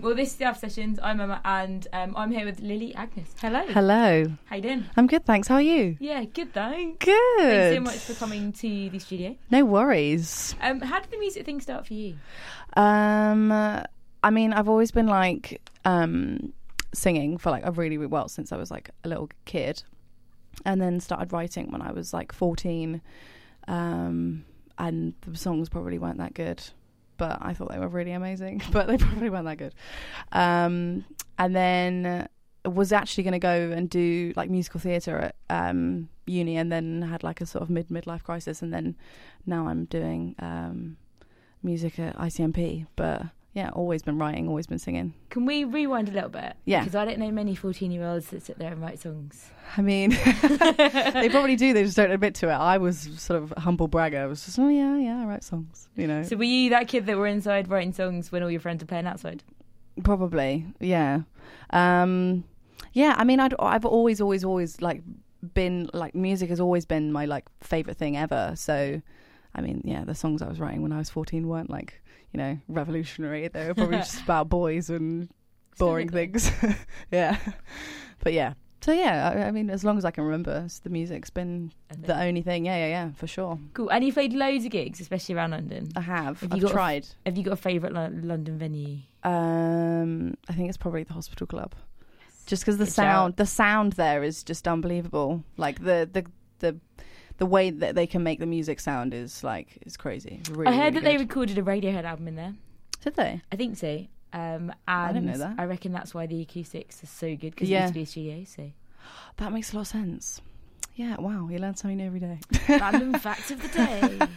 Well, this is the After Sessions. I'm Emma, and um, I'm here with Lily Agnes. Hello. Hello. How you doing? I'm good, thanks. How are you? Yeah, good thanks. Good. Thanks so much for coming to the studio. No worries. Um, how did the music thing start for you? Um, I mean, I've always been like um singing for like a really, really well since I was like a little kid, and then started writing when I was like 14. Um, and the songs probably weren't that good, but I thought they were really amazing. But they probably weren't that good. Um, and then was actually going to go and do like musical theatre at um, uni, and then had like a sort of mid midlife crisis, and then now I'm doing um, music at ICMP. But yeah, always been writing, always been singing. Can we rewind a little bit? Yeah. Because I don't know many 14 year olds that sit there and write songs. I mean, they probably do. They just don't admit to it. I was sort of a humble bragger. I was just, oh yeah, yeah, I write songs. You know, So were you that kid that were inside writing songs when all your friends were playing outside? probably, yeah, um, yeah. I mean, I'd, I've always, always, always like been like music has always been my like favorite thing ever. So, I mean, yeah, the songs I was writing when I was fourteen weren't like you know revolutionary. They were probably just about boys and boring things. yeah, but yeah. So yeah, I, I mean, as long as I can remember, the music's been the only thing. Yeah, yeah, yeah, for sure. Cool. And you played loads of gigs, especially around London. I have. Have you I've got a- tried. Have you got a favourite Lo- London venue? Um, I think it's probably the Hospital Club, just because the Good sound, shout. the sound there is just unbelievable. Like the the the the way that they can make the music sound is like is crazy. Really, I heard really that they recorded a Radiohead album in there. did they. I think so. Um, and I didn't know that. I reckon that's why the acoustics are so good because Yeah. it used to be a studio. So That makes a lot of sense. Yeah, wow, you learn something new every day. random facts of the day.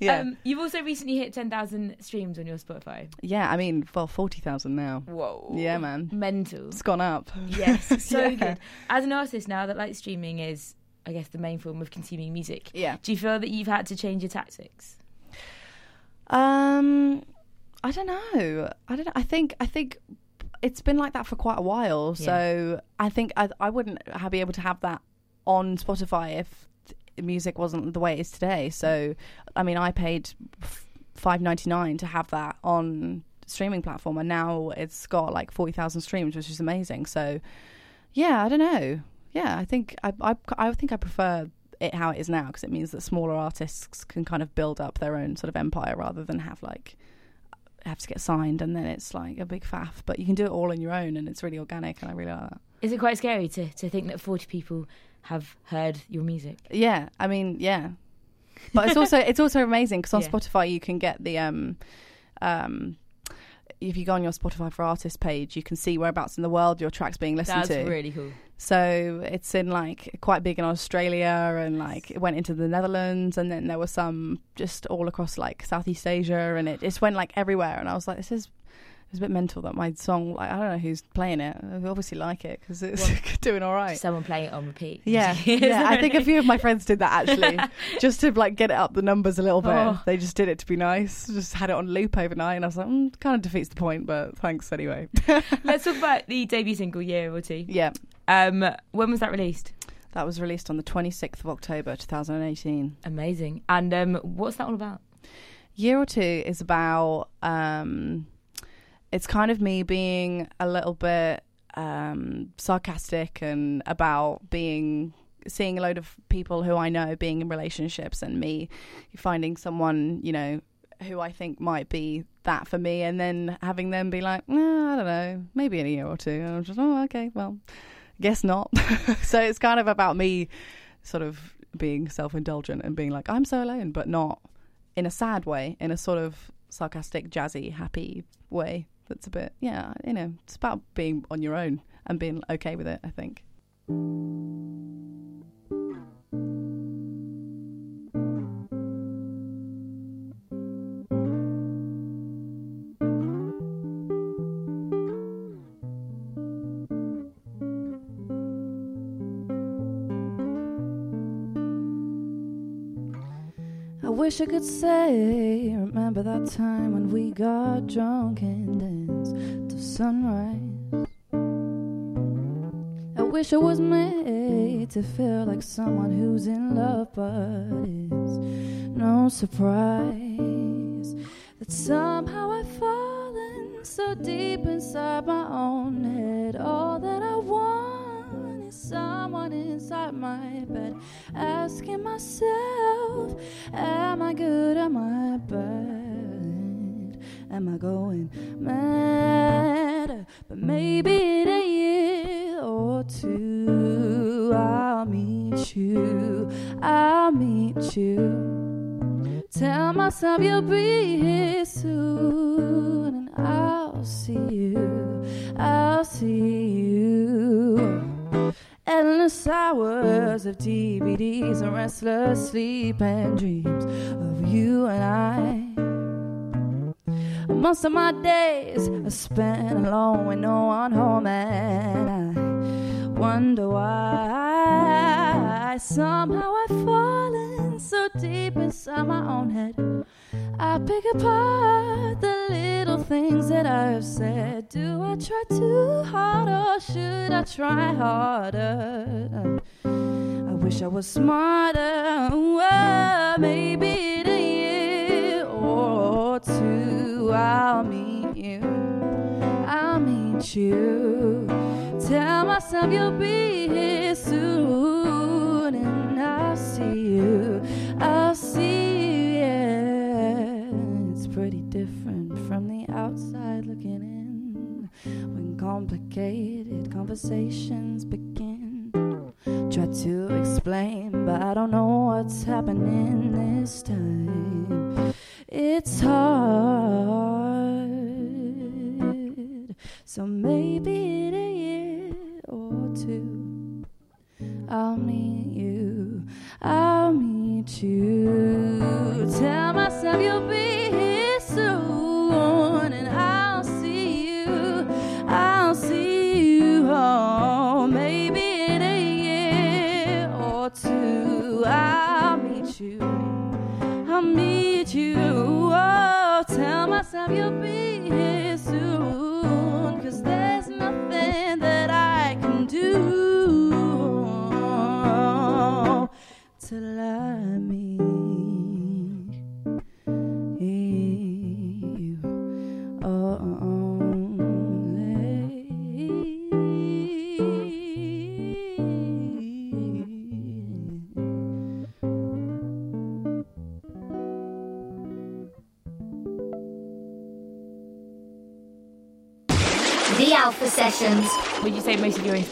Yeah, Um, you've also recently hit ten thousand streams on your Spotify. yeah. I mean, well, forty thousand now. Whoa. Yeah, man, Mental. it's gone up. Yes, so Yeah. good. As an artist now that like streaming is, I guess, the main form of consuming music. Yeah. Do you feel that you've had to change your tactics? Um, I don't know. I don't know. I think I think it's been like that for quite a while. So I think I I wouldn't be able to have that on Spotify if music wasn't the way it is today. So I mean, I paid five ninety nine to have that on streaming platform, and now it's got like forty thousand streams, which is amazing. So yeah, I don't know. Yeah, I think I I, I think I prefer it how it is now because it means that smaller artists can kind of build up their own sort of empire rather than have like have to get signed and then it's like a big faff. But you can do it all on your own and it's really organic and I really like that. Is it quite scary to, to think that 40 people have heard your music? Yeah, I mean, yeah. But it's also it's also amazing because on Yeah. Spotify you can get the um um if you go on your Spotify for artists page, you can see whereabouts in the world your track's being listened That's to. really cool. So it's in like quite big in Australia and like it went into the Netherlands and then there were some just all across like Southeast Asia and it just went like everywhere and I was like this is it's a bit mental that my song like I don't know who's playing it I obviously like it because it's Well, doing all right Someone playing it on repeat. yeah yeah I think a few of my friends did that actually just to like get it up the numbers a little bit Oh. they just did it to be nice just had it on loop overnight and I was like mm, kind of defeats the point but thanks anyway Let's talk about the debut single, Year or Two. yeah Um, when was that released? that was released on the 26th of October 2018 Amazing. And um, what's that all about? year or two is about um it's kind of me being a little bit um sarcastic and about being seeing a load of people who I know being in relationships and me finding someone, you know, who I think might be that for me and then having them be like, I don't know, maybe in a year or two. And I'm just, oh, okay, well, guess not. so it's kind of about me sort of being self indulgent and being like, I'm so alone, but not in a sad way, in a sort of sarcastic, jazzy, happy way. That's a bit, yeah, you know, it's about being on your own and being okay with it, I think. Wish I could say, remember that time when we got drunk and danced till sunrise. I wish I was made to feel like someone who's in love, but it's no surprise that somehow I've fallen so deep inside my own head. All that I someone inside my bed, asking myself, Am I good? Am I bad? Am I going mad? But maybe in a year or two, I'll meet you. I'll meet you. Tell myself you'll be here soon, and I'll see you. I'll see you. Endless hours of DVDs and restless sleep and dreams of you and I. Most of my days are spent alone with no one home, and I wonder why somehow I've fallen so deep inside my own head. I pick apart the little things that I've said. Do I try too hard or should I try harder? I wish I was smarter. Oh, maybe in a year or two I'll meet you. I'll meet you. Tell myself you'll be here conversations begin, try to explain, but I don't know what's happening I'll meet you. I'll meet you. Oh, tell myself you'll be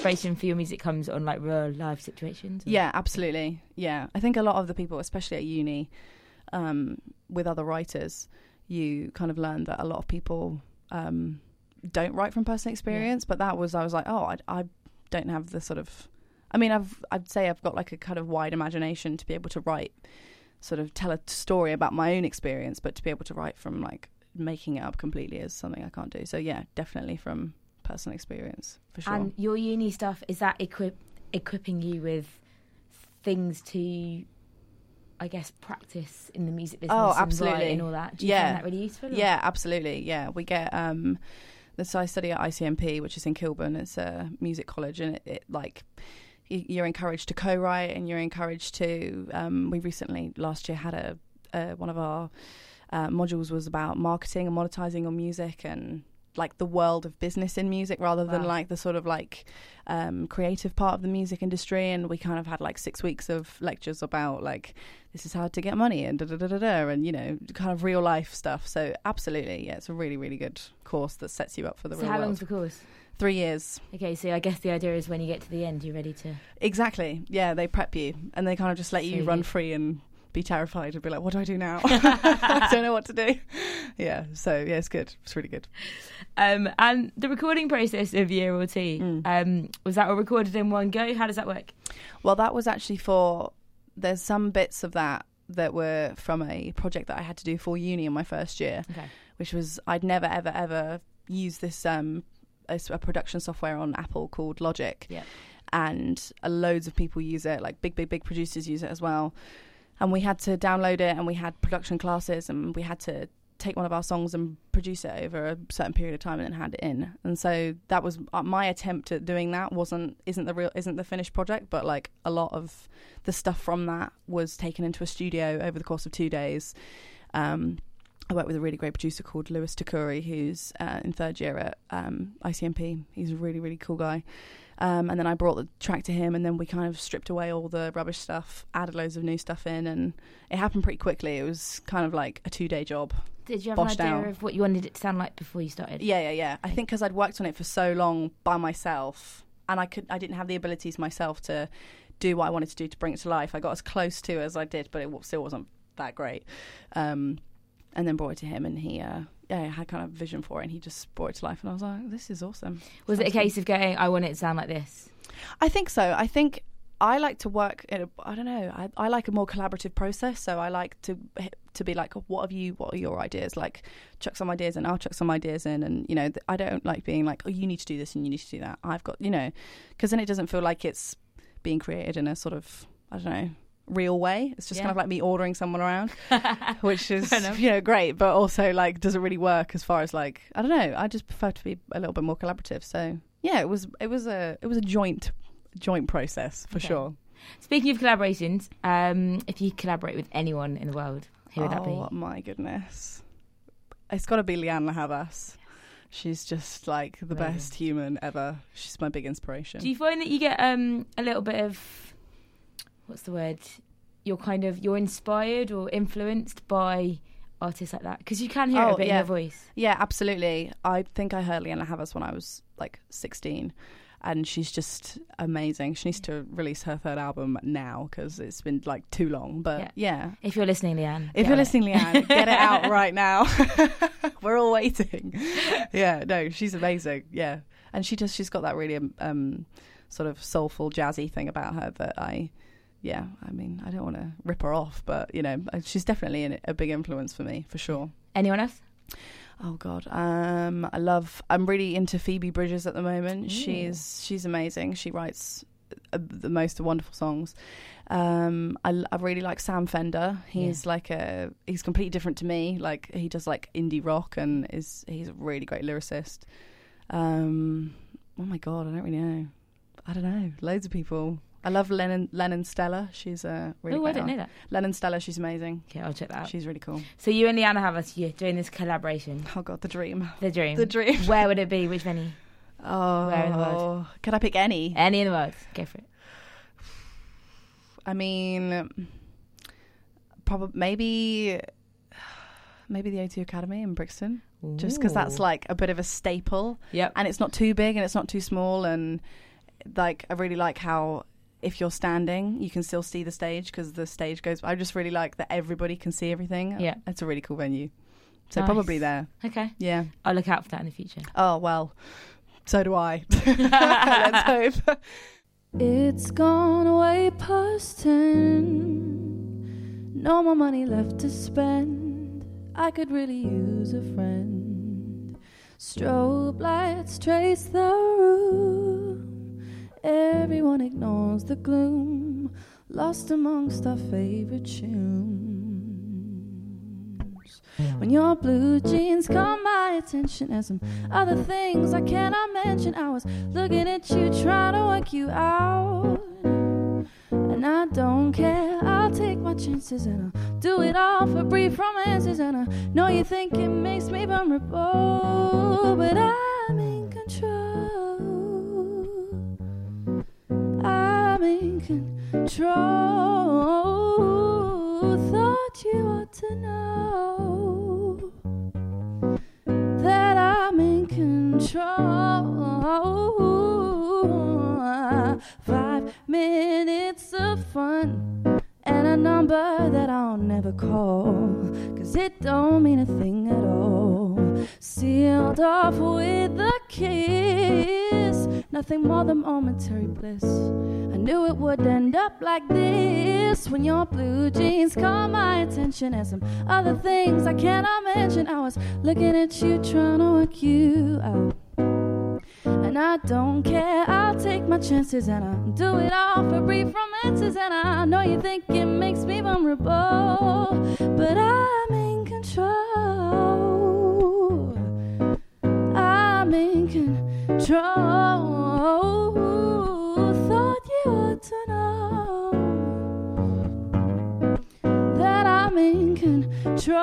inspiration for your music comes on like real life situations? or- Yeah, absolutely. Yeah, I think a lot of the people, especially at uni, um, with other writers, you kind of learn that a lot of people um, don't write from personal experience. But that was, I was like, oh, I, I don't have the sort of. I mean, I've, I'd say I've got like a kind of wide imagination to be able to write, sort of tell a story about my own experience, but to be able to write from like making it up completely is something I can't do. So yeah, definitely from personal experience for sure. And your uni stuff is that equip equipping you with things to, I guess, practice in the music business. Oh, absolutely. write and all that. Do you Yeah. find that really useful? or- Yeah, absolutely. Yeah, we get um, the so I study at ICMP, which is in Kilburn. It's a music college, and it, it like you're encouraged to co-write, and you're encouraged to. Um, we recently last year had a uh, one of our uh, modules was about marketing and monetizing on music and like the world of business in music rather than Wow. like the sort of like um, creative part of the music industry and we kind of had like six weeks of lectures about like this is how to get money and da da da da da and you know kind of real life stuff so absolutely yeah it's a really really good course that sets you up for the So real how world long's the course? three years Okay, so I guess the idea is when you get to the end, you're ready to. exactly yeah they prep you and they kind of just let you run free and be terrified and be like what do i do now i don't know what to do yeah so yeah it's good it's really good Um, and the recording process of Year or Two, Mm. um, was that all recorded in one go? How does that work? Well, that was actually for. There's some bits of that that were from a project that I had to do for uni in my first year, Okay. which was I'd never ever ever used this um a, a production software on Apple called Logic, Yeah. and uh, loads of people use it. Like big big big producers use it as well, and we had to download it, and we had production classes, and we had to take one of our songs and produce it over a certain period of time and then hand it in and so that was uh, my attempt at doing that wasn't isn't the real isn't the finished project but like a lot of the stuff from that was taken into a studio over the course of two days um I work with a really great producer called Lewis Takuri, who's uh, in third year at um, ICMP. He's a really, really cool guy. Um, and then I brought the track to him, and then we kind of stripped away all the rubbish stuff, added loads of new stuff in, and it happened pretty quickly. It was kind of like a two day job. Did you have an idea out. of what you wanted it to sound like before you started? Yeah, yeah, yeah. I think because I'd worked on it for so long by myself, and I could, I didn't have the abilities myself to do what I wanted to do to bring it to life. I got as close to as I did, but it still wasn't that great. Um, and then brought it to him, and he, uh, yeah, had kind of vision for it, and he just brought it to life, and I was like, this is awesome. Was it a case of going, I want it to sound like this? I think so. I think I like to work in a, I don't know. I, I like a more collaborative process. So I like to to be like, what have you? What are your ideas? Like, chuck some ideas in. I'll chuck some ideas in, and you know, th- I don't like being like, oh, you need to do this and you need to do that. I've got, you know, because then it doesn't feel like it's being created in a sort of, I don't know. Real way. It's just Yeah. kind of like me ordering someone around, which is you know great, but also like doesn't really work as far as like I don't know. I just prefer to be a little bit more collaborative. So yeah, it was it was a it was a joint joint process for Okay. sure. Speaking of collaborations, um, if you collaborate with anyone in the world, who would that be? oh my goodness, it's got to be Lianne Havas. She's just like the Amazing. best human ever. She's my big inspiration. Do you find that you get um, a little bit of what's the word? You're kind of you're inspired or influenced by artists like that because you can hear it Oh, a bit yeah. in your voice. Yeah, absolutely. I think I heard Lianne Havas when I was like 16, and she's just amazing. She needs to release her third album now because it's been like too long. But Yeah. yeah, If you're listening, Lianne, if you're it. listening, Lianne, get it out right now. We're all waiting. Yeah, no, she's amazing. Yeah, and she just she's got that really um sort of soulful jazzy thing about her that I. Yeah, I mean, I don't want to rip her off, but you know, she's definitely an, a big influence for me, for sure. anyone else? Oh God, um, I love. I'm really into Phoebe Bridgers at the moment. Ooh. She's she's amazing. She writes uh, the most wonderful songs. Um, I, I really like Sam Fender. He's like a he's completely different to me. Like he does like indie rock and is he's a really great lyricist. Um, oh my God, I don't really know. I don't know. Loads of people. I love Lennon Lennon Stella. She's a really oh, I great didn't know that. Lennon Stella. She's amazing. Okay, I'll check that out. She's really cool. So you and Lianne La Havas here doing this collaboration. Oh God, the dream. The dream. The dream. Where would it be? Which venue? Oh, in the world? Oh, can I pick any? Any in the world. Go for it. I mean, probably maybe maybe the O2 Academy in Brixton, just because that's Ooh. like a bit of a staple, Yep. and it's not too big and it's not too small, and like I really like how if you're standing, you can still see the stage because the stage goes. I just really like that everybody can see everything. Yeah. it's a really cool venue. So Nice. probably there. Okay. Yeah. I'll look out for that in the future. Oh well, so do I. Let's hope. It's gone way past ten. No more money left to spend. I could really use a friend. Strobe lights trace the room. Everyone ignores the gloom. Lost amongst our favorite tunes. When your blue jeans caught my attention and some other things I cannot mention, I was looking at you trying to work you out. And I don't care, I'll take my chances and I'll do it all for brief romances. And I know you think it makes me vulnerable, but I'm control. Thought you ought to know that I'm in control. Five minutes of fun and a number that I'll never call. Cause it don't mean a thing at all. Sealed off with a kiss. Nothing more than momentary bliss. I knew it would end up like this when your blue jeans caught my attention and some other things I cannot mention. I was looking at you, trying to work you out. And I don't care, I'll take my chances and I'll do it all for brief romances. And I know you think it makes me vulnerable, but I'm in control. I'm in control. Thought you ought to know that I'm in control.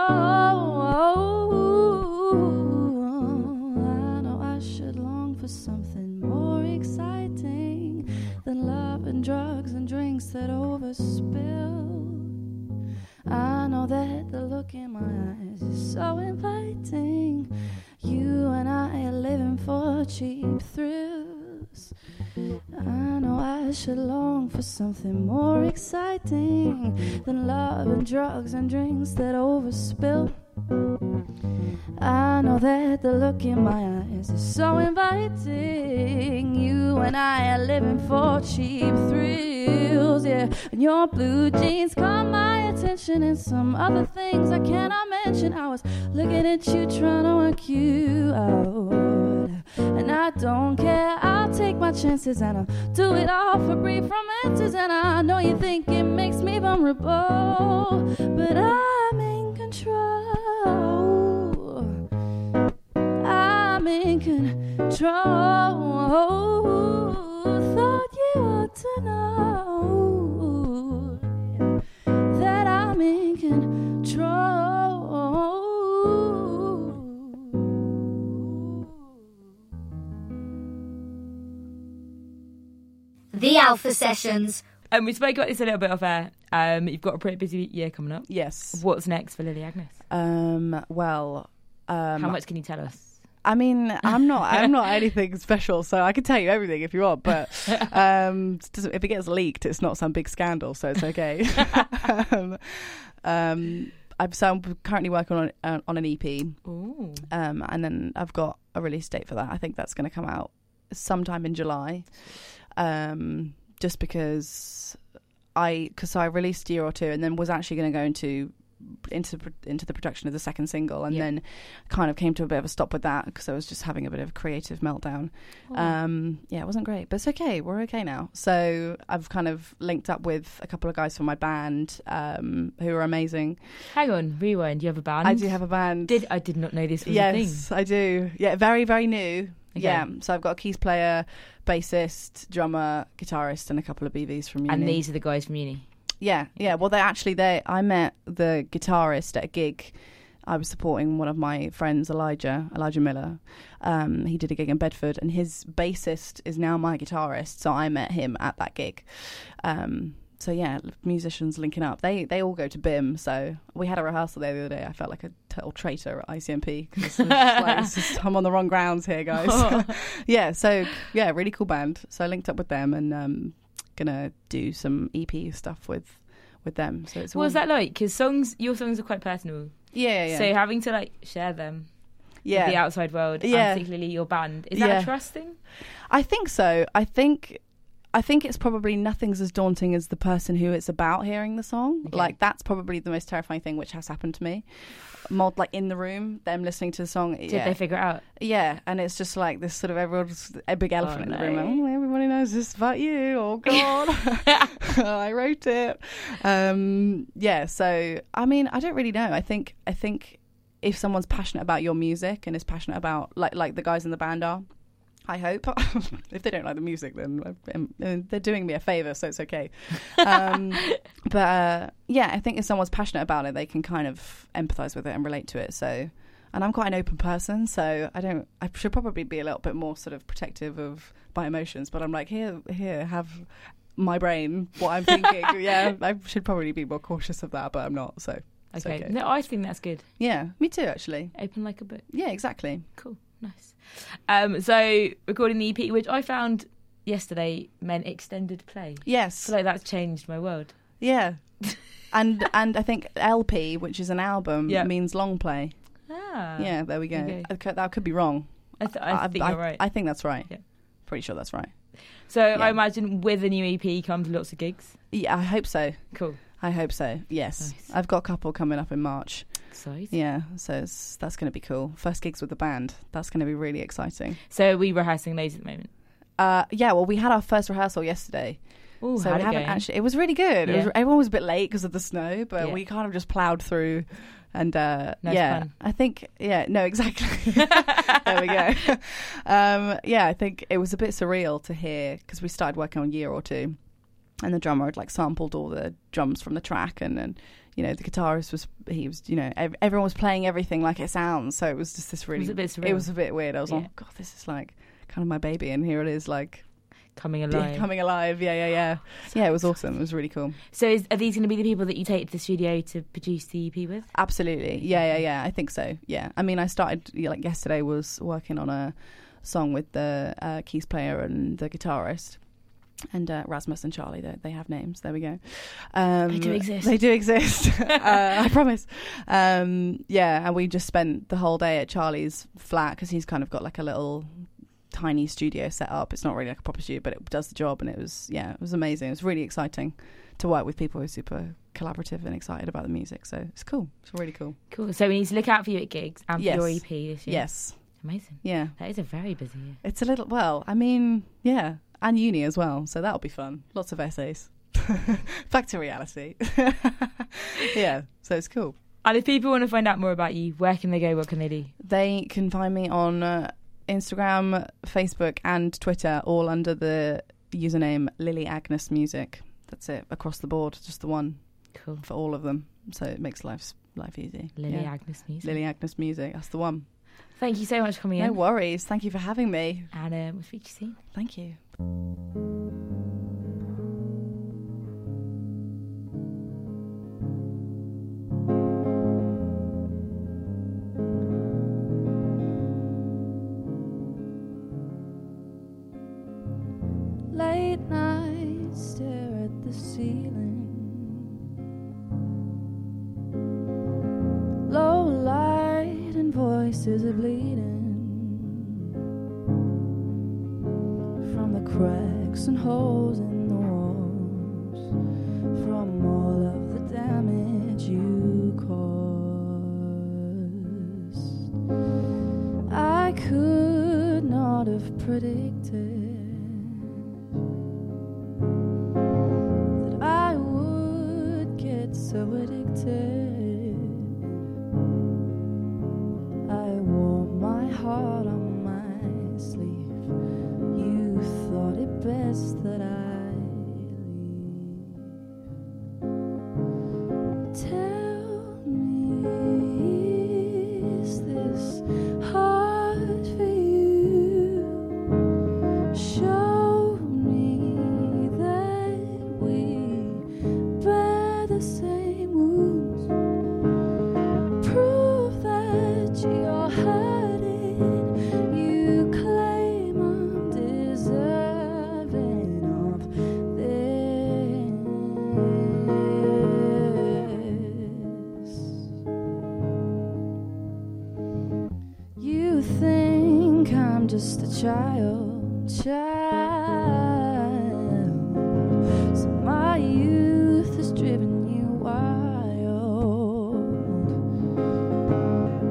I know I should long for something more exciting than love and drugs and drinks that overspill. I know that the look in my eyes is so inviting. You and I are living for cheap thrills. I know I should long for something more exciting than love and drugs and drinks that overspill. I know that the look in my eyes is so inviting. You and I are living for cheap thrills, yeah. And your blue jeans caught my attention, and some other things I cannot mention. I was looking at you, trying to work you out. And I don't care, I'll take my chances and I'll do it all for brief romances. And I know you think it makes me vulnerable, but I'm in control. I'm in control. The Alpha Sessions. Um, we spoke about this a little bit off air. Um, you've got a pretty busy year coming up. Yes. What's next for Lily Agnes? Um. Well. Um, How much can you tell us? I mean, I'm not. I'm not anything special, so I can tell you everything if you want. But um, if it gets leaked, it's not some big scandal, so it's okay. um, um, I'm so I'm currently working on uh, on an EP, Ooh. um, and then I've got a release date for that. I think that's going to come out sometime in July. Um, just because I because I released a year or two, and then was actually going to go into into into the production of the second single, and Yeah. then kind of came to a bit of a stop with that because I was just having a bit of a creative meltdown. Um, yeah, it wasn't great, but it's okay. We're okay now. So I've kind of linked up with a couple of guys from my band um, who are amazing. Hang on, rewind. You have a band? I do have a band. Did I did not know this was a thing. yes, I do. Yeah, very very new. Okay. Yeah, so I've got a keys player, bassist, drummer, guitarist, and a couple of BVs from uni. And these are the guys from uni. Yeah, yeah. Well, they actually they I met the guitarist at a gig. I was supporting one of my friends, Elijah Elijah Miller. Um, he did a gig in Bedford, and his bassist is now my guitarist. So I met him at that gig. Um, so yeah, musicians linking up. They they all go to BIMM. So we had a rehearsal there the other day. I felt like a total traitor at ICMP. 'cause it's just like, I'm on the wrong grounds here, guys. yeah. So yeah, really cool band. So I linked up with them and um, gonna do some EP stuff with with them. So it's What was that like? Because songs, your songs are quite personal. Yeah, yeah, So having to like share them yeah. with the outside world, Yeah. particularly your band, is that Yeah. a trust thing? I think so. I think I think it's probably nothing's as daunting as the person who it's about hearing the song. Okay. Like that's probably the most terrifying thing which has happened to me. Mod like in the room, them listening to the song. Did yeah. they figure it out? Yeah, and it's just like this sort of everyone's a big elephant in the room. Like, oh, everybody knows this about you. Oh God, I wrote it. Um, yeah, so I mean, I don't really know. I think I think if someone's passionate about your music and is passionate about like like the guys in the band are. I hope. if they don't like the music, then um, they're doing me a favor, so it's okay. Um, but uh, yeah, I think if someone's passionate about it, they can kind of empathize with it and relate to it. So, and I'm quite an open person, so I don't. I should probably be a little bit more sort of protective of my emotions. But I'm like, here, here, have my brain, what I'm thinking. yeah, I should probably be more cautious of that, but I'm not. So, Okay. okay. No, I think that's good. yeah, me too, actually. Open like a book. Yeah, exactly. Cool. Nice. Um, so recording the EP, which I found yesterday meant extended play. Yes, feel like that's changed my world. yeah. and and I think LP, which is an album, Yeah. means long play. Ah. yeah, there we go. okay. I could, that could be wrong. I, th- I think I, you're right. I think that's right. Yeah. Pretty sure that's right. so yeah. I imagine with a new EP comes lots of gigs. Yeah, I hope so. Cool. I hope so. Yes, Nice. I've got a couple coming up in March. Exciting. Yeah, so it's, that's going to be cool. First gigs with the band. That's going to be really exciting. So are we rehearsing those at the moment? Uh, yeah, well, we had our first rehearsal yesterday, Oh, so we it haven't actually. It was really good. It was, everyone was a bit late because of the snow, but Yeah. we kind of just ploughed through. And uh, Nice yeah, fun. I think yeah, no, exactly. there we go. um, yeah, I think it was a bit surreal to hear because we started working on year or two, and the drummer had like sampled all the drums from the track, and then you know, the guitarist was he was you know ev- everyone was playing everything like it sounds, so it was just this really was a bit it was a bit weird. I was Yeah. like, God, this is like kind of my baby, and here it is like coming yeah, alive. coming alive. Yeah, yeah, yeah. Yeah, it was awesome. It was really cool. So is, are these going to be the people that you take to the studio to produce the EP with? Absolutely. Yeah, yeah, yeah. I think so. Yeah. I mean, I started like yesterday was working on a song with the uh, keys player and the guitarist. And uh, Rasmus and Charlie, they, they have names. There we go. Um, They do exist. They do exist. uh, I promise. Um, yeah, and we just spent the whole day at Charlie's flat because he's kind of got like a little tiny studio set up. It's not really like a proper studio, but it does the job. And it was, yeah, it was amazing. It was really exciting to work with people who are super collaborative and excited about the music. So it's cool. It's really cool. Cool. So we need to look out for you at gigs and for your EP this year. Yes. Amazing. Yeah. That is a very busy year. It's a little, well, I mean, yeah. And uni as well. So that'll be fun. Lots of essays. Back to reality. yeah. So it's cool. And if people want to find out more about you, where can they go? What can they do? They can find me on uh, Instagram, Facebook, and Twitter, all under the username Lily Agnes Music. That's it across the board, just the one Cool. for all of them. So it makes life's life easy. Lily Yeah. Agnes Music. Lily Agnes Music. That's the one. Thank you so much for coming No in. No worries. Thank you for having me. And um, we'll speak to you soon. Thank you. Voices are bleeding from the cracks and holes in the walls. From all of the damage you caused. I could not have predicted that I would get so addicted. That I Just a child, child. So my youth has driven you wild,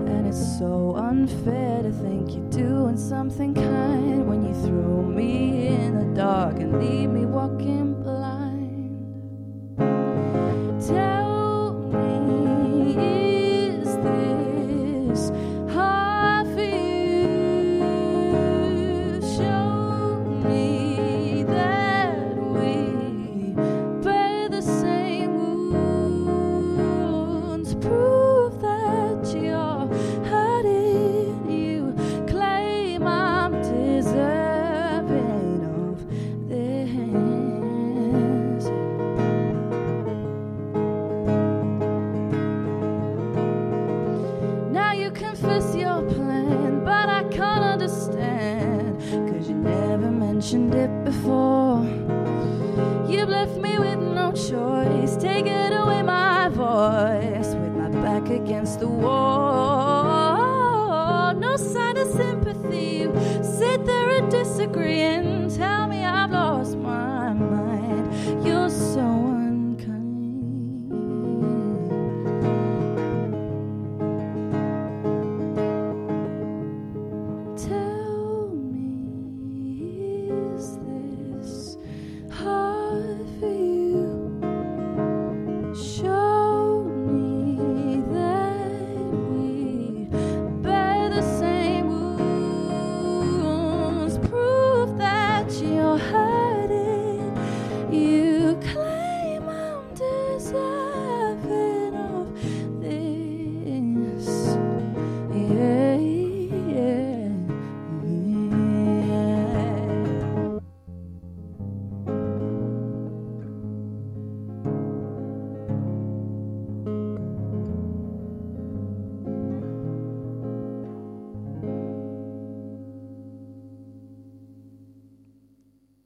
and it's so unfair to think you're doing something kind when you throw me in the dark and leave